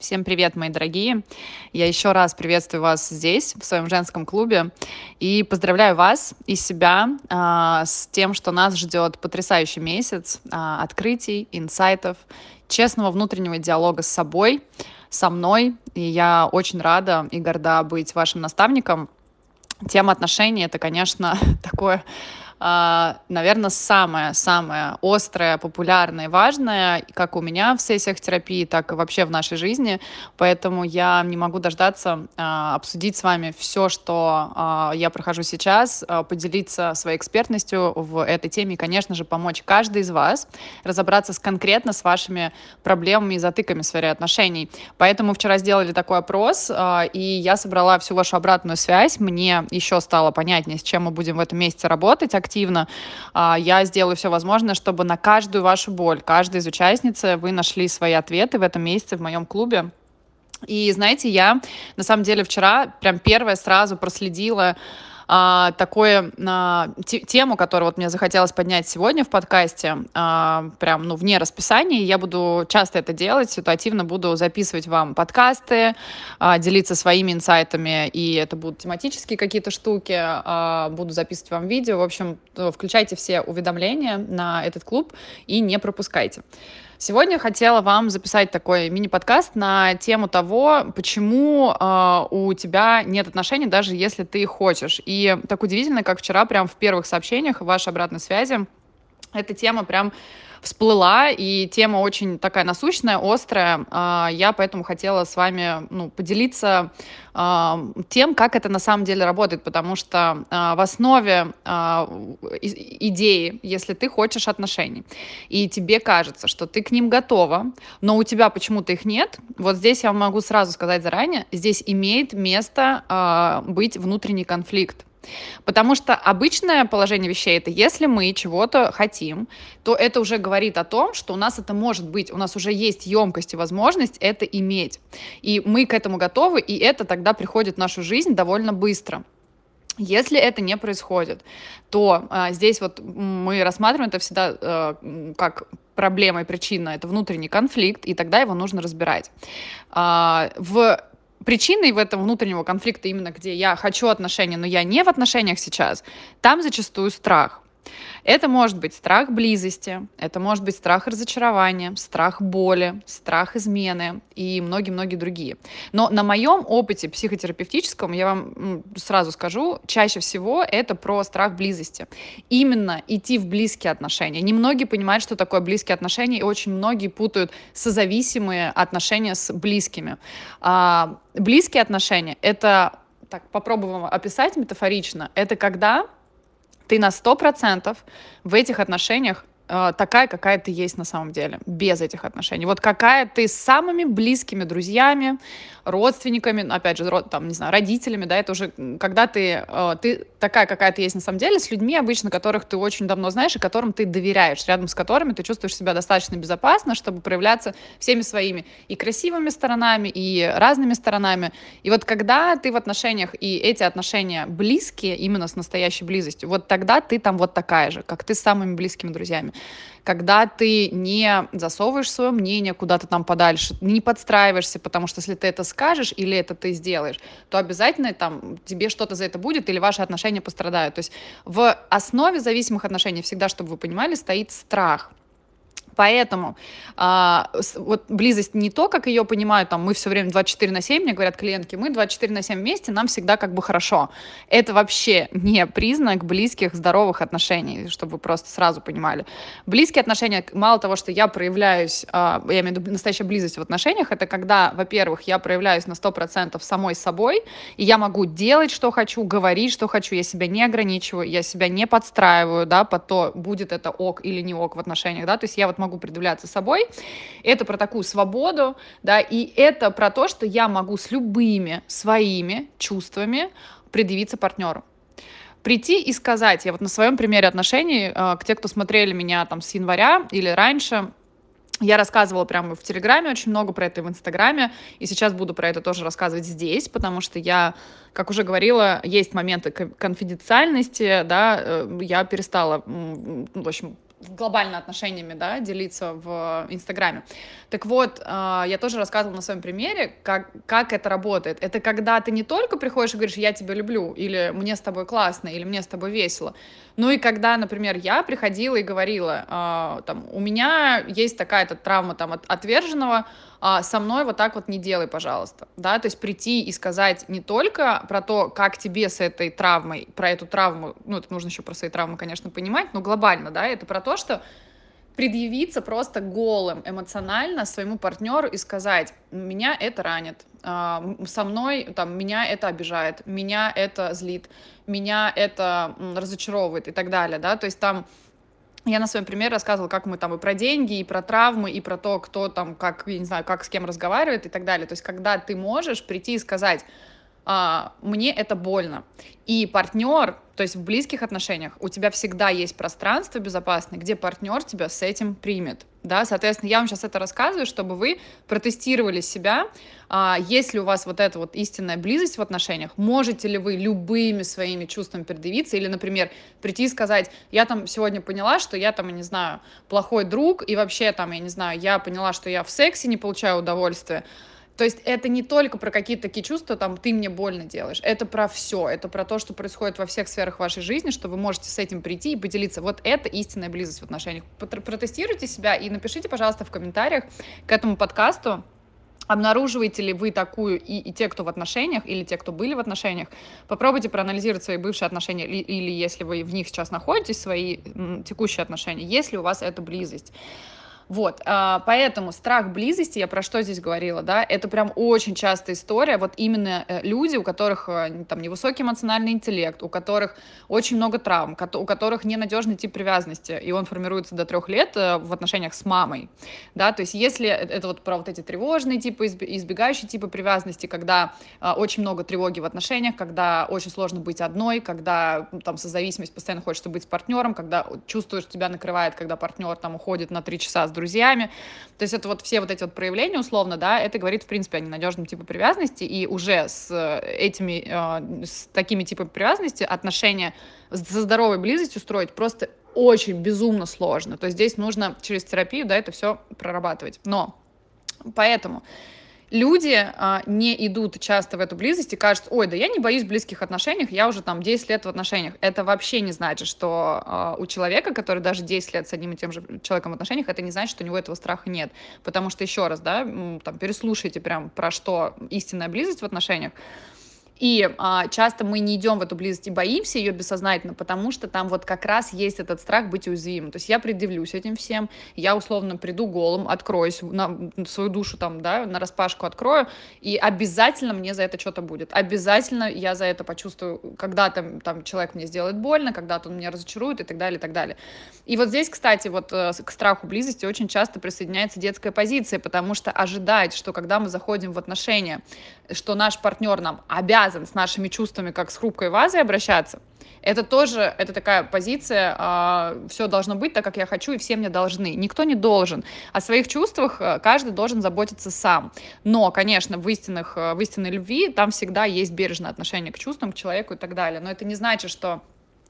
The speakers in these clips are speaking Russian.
Всем привет, мои дорогие! Я еще раз приветствую вас здесь, в своем женском клубе, и поздравляю вас и себя а, с тем, что нас ждет потрясающий месяц а, открытий, инсайтов, честного внутреннего диалога с собой, со мной, и я очень рада и горда быть вашим наставником. Тема отношений — это, конечно, такое наверное, самое-самое острое, популярное и важное, как у меня в сессиях терапии, так и вообще в нашей жизни. Поэтому я не могу дождаться а, обсудить с вами все, что а, я прохожу сейчас, поделиться своей экспертностью в этой теме и, конечно же, помочь каждой из вас разобраться с, конкретно с вашими проблемами и затыками в сфере отношений. Поэтому вчера сделали такой опрос, и я собрала всю вашу обратную связь. Мне еще стало понятнее, с чем мы будем в этом месяце работать активно. А, я сделаю все возможное, чтобы на каждую вашу боль, каждая из участницы вы нашли свои ответы в этом месяце в моем клубе. И знаете, я на самом деле вчера прям первая сразу проследила а, такое а, тему, которую вот мне захотелось поднять сегодня в подкасте, а, прям, ну, вне расписания. Я буду часто это делать, ситуативно буду записывать вам подкасты, а, делиться своими инсайтами, и это будут тематические какие-то штуки, а, буду записывать вам видео. В общем, включайте все уведомления на этот клуб и не пропускайте. Сегодня хотела вам записать такой мини-подкаст на тему того, почему э, у тебя нет отношений, даже если ты хочешь. И так удивительно, как вчера прям в первых сообщениях вашей обратной связи эта тема прям всплыла, и тема очень такая насущная, острая. А, я поэтому хотела с вами ну, поделиться а, тем, как это на самом деле работает, потому что а, в основе идеи, если ты хочешь отношений, и тебе кажется, что ты к ним готова, но у тебя почему-то их нет, вот здесь я могу сразу сказать заранее, здесь имеет место быть внутренний конфликт. Потому что обычное положение вещей это если мы чего-то хотим, то это уже говорит о том, что у нас это может быть, у нас уже есть емкость и возможность это иметь. И мы к этому готовы, и это тогда приходит в нашу жизнь довольно быстро. Если это не происходит, то а, здесь вот мы рассматриваем это всегда а, как проблема и причина, это внутренний конфликт, и тогда его нужно разбирать. А, в причиной в этом внутреннего конфликта, именно где я хочу отношения, но я не в отношениях сейчас, там зачастую страх. Это может быть страх близости, это может быть страх разочарования, страх боли, страх измены и многие-многие другие. Но на моем опыте психотерапевтическом, я вам сразу скажу, чаще всего это про страх близости. Именно идти в близкие отношения. Немногие понимают, что такое близкие отношения, и очень многие путают созависимые отношения с близкими. А, близкие отношения — это так, попробуем описать метафорично. Это когда ты на 100% в этих отношениях такая, какая ты есть на самом деле, без этих отношений. Вот какая ты с самыми близкими друзьями, родственниками, опять же, там, не знаю, родителями, да, это уже когда ты, э, ты такая, какая ты есть на самом деле, с людьми обычно, которых ты очень давно знаешь и которым ты доверяешь, рядом с которыми ты чувствуешь себя достаточно безопасно, чтобы проявляться всеми своими и красивыми сторонами, и разными сторонами. И вот когда ты в отношениях, и эти отношения близкие, именно с настоящей близостью, вот тогда ты там вот такая же, как ты с самыми близкими друзьями когда ты не засовываешь свое мнение куда-то там подальше, не подстраиваешься, потому что если ты это скажешь или это ты сделаешь, то обязательно там тебе что-то за это будет или ваши отношения пострадают. То есть в основе зависимых отношений всегда, чтобы вы понимали, стоит страх. Поэтому а, вот близость не то, как ее понимают, там, мы все время 24 на 7, мне говорят клиентки, мы 24 на 7 вместе, нам всегда как бы хорошо. Это вообще не признак близких, здоровых отношений, чтобы вы просто сразу понимали. Близкие отношения, мало того, что я проявляюсь, а, я имею в виду настоящая близость в отношениях, это когда, во-первых, я проявляюсь на 100% самой собой, и я могу делать, что хочу, говорить, что хочу, я себя не ограничиваю, я себя не подстраиваю, да, под то, будет это ок или не ок в отношениях, да, то есть я вот могу предавляться собой. Это про такую свободу, да, и это про то, что я могу с любыми своими чувствами предъявиться партнеру прийти и сказать, я вот на своем примере отношений, э, к те, кто смотрели меня там с января или раньше, я рассказывала прямо в Телеграме очень много про это и в Инстаграме, и сейчас буду про это тоже рассказывать здесь, потому что я, как уже говорила, есть моменты конфиденциальности, да, э, я перестала, в общем, глобально отношениями, да, делиться в Инстаграме. Так вот, а, я тоже рассказывала на своем примере, как, как это работает. Это когда ты не только приходишь и говоришь, я тебя люблю, или мне с тобой классно, или мне с тобой весело, ну и когда, например, я приходила и говорила, а, там, у меня есть такая-то травма там от отверженного, а, со мной вот так вот не делай, пожалуйста, да, то есть прийти и сказать не только про то, как тебе с этой травмой, про эту травму, ну, это нужно еще про свои травмы, конечно, понимать, но глобально, да, это про то, что предъявиться просто голым эмоционально своему партнеру и сказать, меня это ранит, а, со мной, там, меня это обижает, меня это злит, меня это разочаровывает и так далее, да, то есть там я на своем примере рассказывала, как мы там и про деньги, и про травмы, и про то, кто там, как, я не знаю, как с кем разговаривает и так далее. То есть, когда ты можешь прийти и сказать, а, мне это больно. И партнер, то есть в близких отношениях, у тебя всегда есть пространство безопасное, где партнер тебя с этим примет. Да, соответственно, я вам сейчас это рассказываю, чтобы вы протестировали себя, а, ли у вас вот эта вот истинная близость в отношениях, можете ли вы любыми своими чувствами предъявиться, или, например, прийти и сказать, я там сегодня поняла, что я там, я не знаю, плохой друг, и вообще там, я не знаю, я поняла, что я в сексе не получаю удовольствия, то есть это не только про какие-то такие чувства, там, ты мне больно делаешь, это про все, это про то, что происходит во всех сферах вашей жизни, что вы можете с этим прийти и поделиться. Вот это истинная близость в отношениях. Протестируйте себя и напишите, пожалуйста, в комментариях к этому подкасту, обнаруживаете ли вы такую и, и те, кто в отношениях, или те, кто были в отношениях, попробуйте проанализировать свои бывшие отношения, или, или если вы в них сейчас находитесь, свои м, текущие отношения, если у вас эта близость. Вот, а, поэтому страх близости, я про что здесь говорила, да, это прям очень частая история, вот именно э, люди, у которых э, там невысокий эмоциональный интеллект, у которых очень много травм, у которых ненадежный тип привязанности, и он формируется до трех лет э, в отношениях с мамой, да, то есть если это вот про вот эти тревожные типы, избегающие типы привязанности, когда очень много тревоги в отношениях, когда очень сложно быть одной, когда там созависимость постоянно хочется быть с партнером, когда чувствуешь, тебя накрывает, когда партнер там уходит на три часа с друзьями. То есть это вот все вот эти вот проявления, условно, да, это говорит, в принципе, о ненадежном типе привязанности, и уже с э, этими, э, с такими типами привязанности отношения со здоровой близостью строить просто очень безумно сложно. То есть здесь нужно через терапию, да, это все прорабатывать. Но поэтому люди а, не идут часто в эту близость и кажут, ой, да я не боюсь близких отношений, я уже там 10 лет в отношениях. Это вообще не значит, что а, у человека, который даже 10 лет с одним и тем же человеком в отношениях, это не значит, что у него этого страха нет. Потому что, еще раз, да, там, переслушайте прям про что истинная близость в отношениях, и а, часто мы не идем в эту близость и боимся ее бессознательно, потому что там вот как раз есть этот страх быть уязвимым. То есть я предъявлюсь этим всем, я условно приду голым, откроюсь, на свою душу там, да, на распашку открою, и обязательно мне за это что-то будет. Обязательно я за это почувствую, когда там, там человек мне сделает больно, когда-то он меня разочарует и так далее, и так далее. И вот здесь, кстати, вот э, к страху близости очень часто присоединяется детская позиция, потому что ожидать, что когда мы заходим в отношения, что наш партнер нам обязан с нашими чувствами, как с хрупкой вазой обращаться, это тоже, это такая позиция, э, все должно быть так, как я хочу, и все мне должны. Никто не должен. О своих чувствах э, каждый должен заботиться сам. Но, конечно, в, истинных, э, в истинной любви там всегда есть бережное отношение к чувствам, к человеку и так далее. Но это не значит, что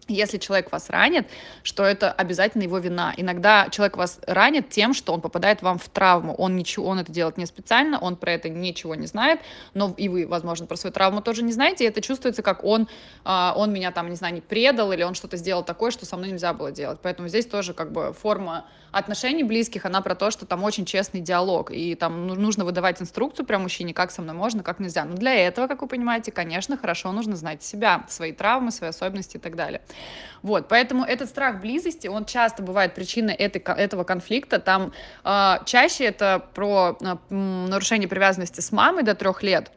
если человек вас ранит, что это обязательно его вина. Иногда человек вас ранит тем, что он попадает вам в травму. Он ничего, он это делает не специально, он про это ничего не знает, но и вы, возможно, про свою травму тоже не знаете, и это чувствуется, как он, а, он меня там, не знаю, не предал, или он что-то сделал такое, что со мной нельзя было делать. Поэтому здесь тоже как бы форма отношений близких, она про то, что там очень честный диалог, и там ну, нужно выдавать инструкцию про мужчине, как со мной можно, как нельзя. Но для этого, как вы понимаете, конечно, хорошо нужно знать себя, свои травмы, свои особенности и так далее. Вот, поэтому этот страх близости, он часто бывает причиной этой, этого конфликта. Там э, чаще это про э, нарушение привязанности с мамой до трех лет,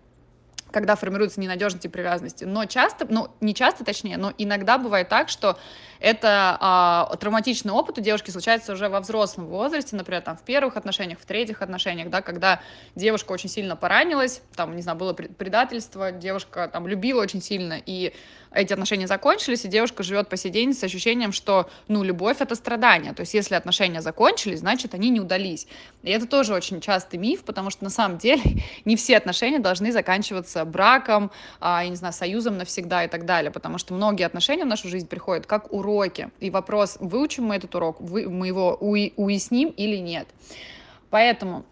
когда формируется ненадежный тип привязанности. Но часто, ну, не часто точнее, но иногда бывает так, что это а, травматичный опыт у девушки случается уже во взрослом возрасте, например, там в первых отношениях, в третьих отношениях, да, когда девушка очень сильно поранилась, там, не знаю, было предательство, девушка там любила очень сильно, и эти отношения закончились, и девушка живет по сей день с ощущением, что, ну, любовь — это страдание. То есть если отношения закончились, значит, они не удались. И это тоже очень частый миф, потому что на самом деле не все отношения должны заканчиваться браком, а, я не знаю, союзом навсегда и так далее, потому что многие отношения в нашу жизнь приходят как уроки, и вопрос, выучим мы этот урок, мы его уясним или нет. Поэтому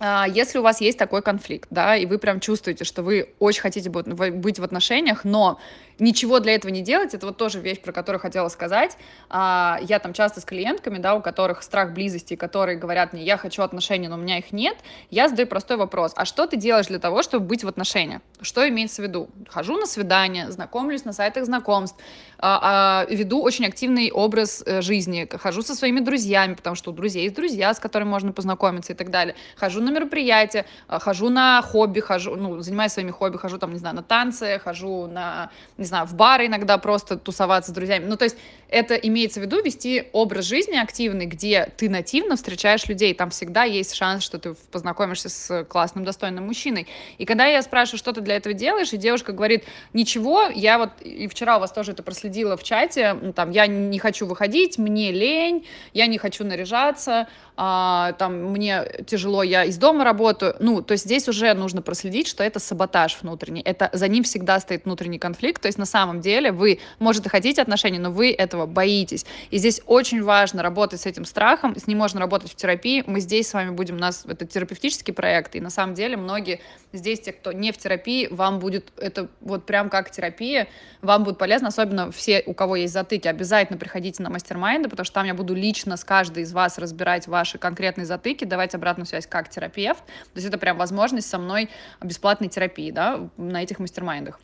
если у вас есть такой конфликт, да, и вы прям чувствуете, что вы очень хотите быть в отношениях, но ничего для этого не делать, это вот тоже вещь, про которую хотела сказать. А, я там часто с клиентками, да, у которых страх близости, которые говорят мне, я хочу отношений, но у меня их нет, я задаю простой вопрос, а что ты делаешь для того, чтобы быть в отношениях? Что имеется в виду? Хожу на свидания, знакомлюсь на сайтах знакомств, а, веду очень активный образ э, жизни, хожу со своими друзьями, потому что у друзей есть друзья, с которыми можно познакомиться и так далее. Хожу на мероприятия, хожу на хобби, хожу, ну, занимаюсь своими хобби, хожу там, не знаю, на танцы, хожу на, не знаю, в бары иногда просто тусоваться с друзьями. Ну, то есть это имеется в виду вести образ жизни активный, где ты нативно встречаешь людей, там всегда есть шанс, что ты познакомишься с классным, достойным мужчиной. И когда я спрашиваю, что ты для этого делаешь, и девушка говорит, ничего, я вот и вчера у вас тоже это проследила в чате, там, я не хочу выходить, мне лень, я не хочу наряжаться, а, там, мне тяжело, я из дома работаю, ну, то есть здесь уже нужно проследить, что это саботаж внутренний, это за ним всегда стоит внутренний конфликт, то есть на самом деле вы, можете хотеть отношений, но вы этого боитесь, и здесь очень важно работать с этим страхом, с ним можно работать в терапии, мы здесь с вами будем, у нас это терапевтический проект, и на самом деле многие здесь, те, кто не в терапии, вам будет это вот прям как терапия, вам будет полезно, особенно все, у кого есть затыки, обязательно приходите на мастер-майнды, потому что там я буду лично с каждой из вас разбирать ваш ваши конкретные затыки, давать обратную связь как терапевт. То есть это прям возможность со мной бесплатной терапии, да, на этих мастер-майндах.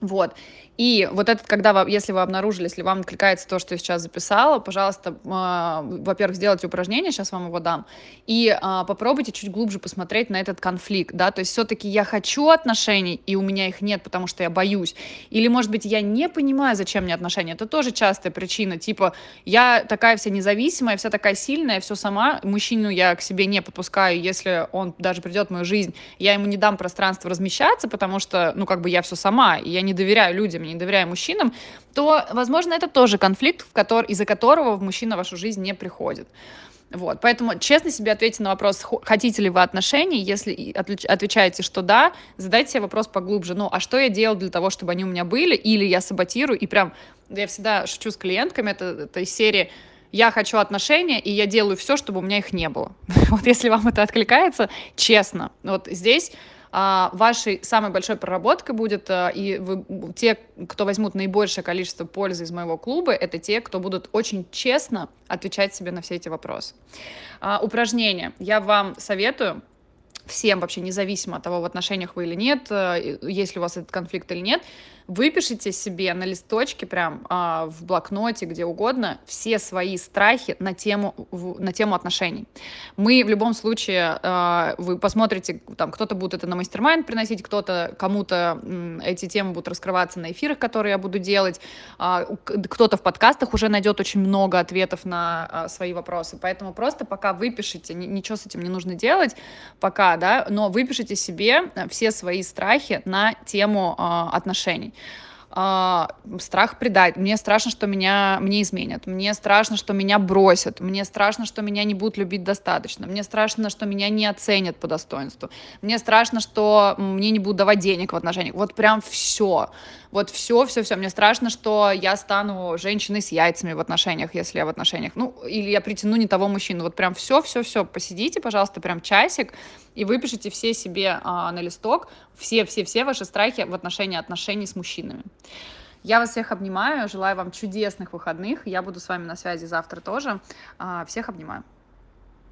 Вот. И вот этот, когда, вы, если вы обнаружили, если вам откликается то, что я сейчас записала, пожалуйста, э, во-первых, сделайте упражнение, сейчас вам его дам, и э, попробуйте чуть глубже посмотреть на этот конфликт, да, то есть все-таки я хочу отношений, и у меня их нет, потому что я боюсь, или, может быть, я не понимаю, зачем мне отношения, это тоже частая причина, типа, я такая вся независимая, вся такая сильная, все сама, мужчину я к себе не подпускаю, если он даже придет в мою жизнь, я ему не дам пространство размещаться, потому что, ну, как бы я все сама, и я не доверяю людям, не доверяю мужчинам, то, возможно, это тоже конфликт, в который, из-за которого мужчина в вашу жизнь не приходит. Вот, поэтому честно себе ответьте на вопрос, хотите ли вы отношений, если отвечаете, что да, задайте себе вопрос поглубже, ну, а что я делал для того, чтобы они у меня были, или я саботирую, и прям, я всегда шучу с клиентками, это, это серии, я хочу отношения, и я делаю все, чтобы у меня их не было. Вот если вам это откликается, честно, вот здесь вашей самой большой проработкой будет, а, и вы, те, кто возьмут наибольшее количество пользы из моего клуба, это те, кто будут очень честно отвечать себе на все эти вопросы. А, упражнения. Я вам советую всем вообще, независимо от того, в отношениях вы или нет, э, есть ли у вас этот конфликт или нет, выпишите себе на листочке прям а, в блокноте, где угодно, все свои страхи на тему, в, на тему отношений. Мы в любом случае, а, вы посмотрите, там кто-то будет это на мастер-майнд приносить, кто-то, кому-то эти темы будут раскрываться на эфирах, которые я буду делать, а, кто-то в подкастах уже найдет очень много ответов на а, свои вопросы, поэтому просто пока выпишите, ничего с этим не нужно делать, пока да, но выпишите себе э, все свои страхи на тему э, отношений. Uh, страх предать. Мне страшно, что меня мне изменят. Мне страшно, что меня бросят. Мне страшно, что меня не будут любить достаточно. Мне страшно, что меня не оценят по достоинству. Мне страшно, что мне не будут давать денег в отношениях. Вот прям все. Вот все, все, все. Мне страшно, что я стану женщиной с яйцами в отношениях, если я в отношениях. Ну, или я притяну не того мужчину. Вот прям все, все, все. Посидите, пожалуйста, прям часик и выпишите все себе а, на листок, все-все-все ваши страхи в отношении отношений с мужчинами. Я вас всех обнимаю, желаю вам чудесных выходных. Я буду с вами на связи завтра тоже. А, всех обнимаю.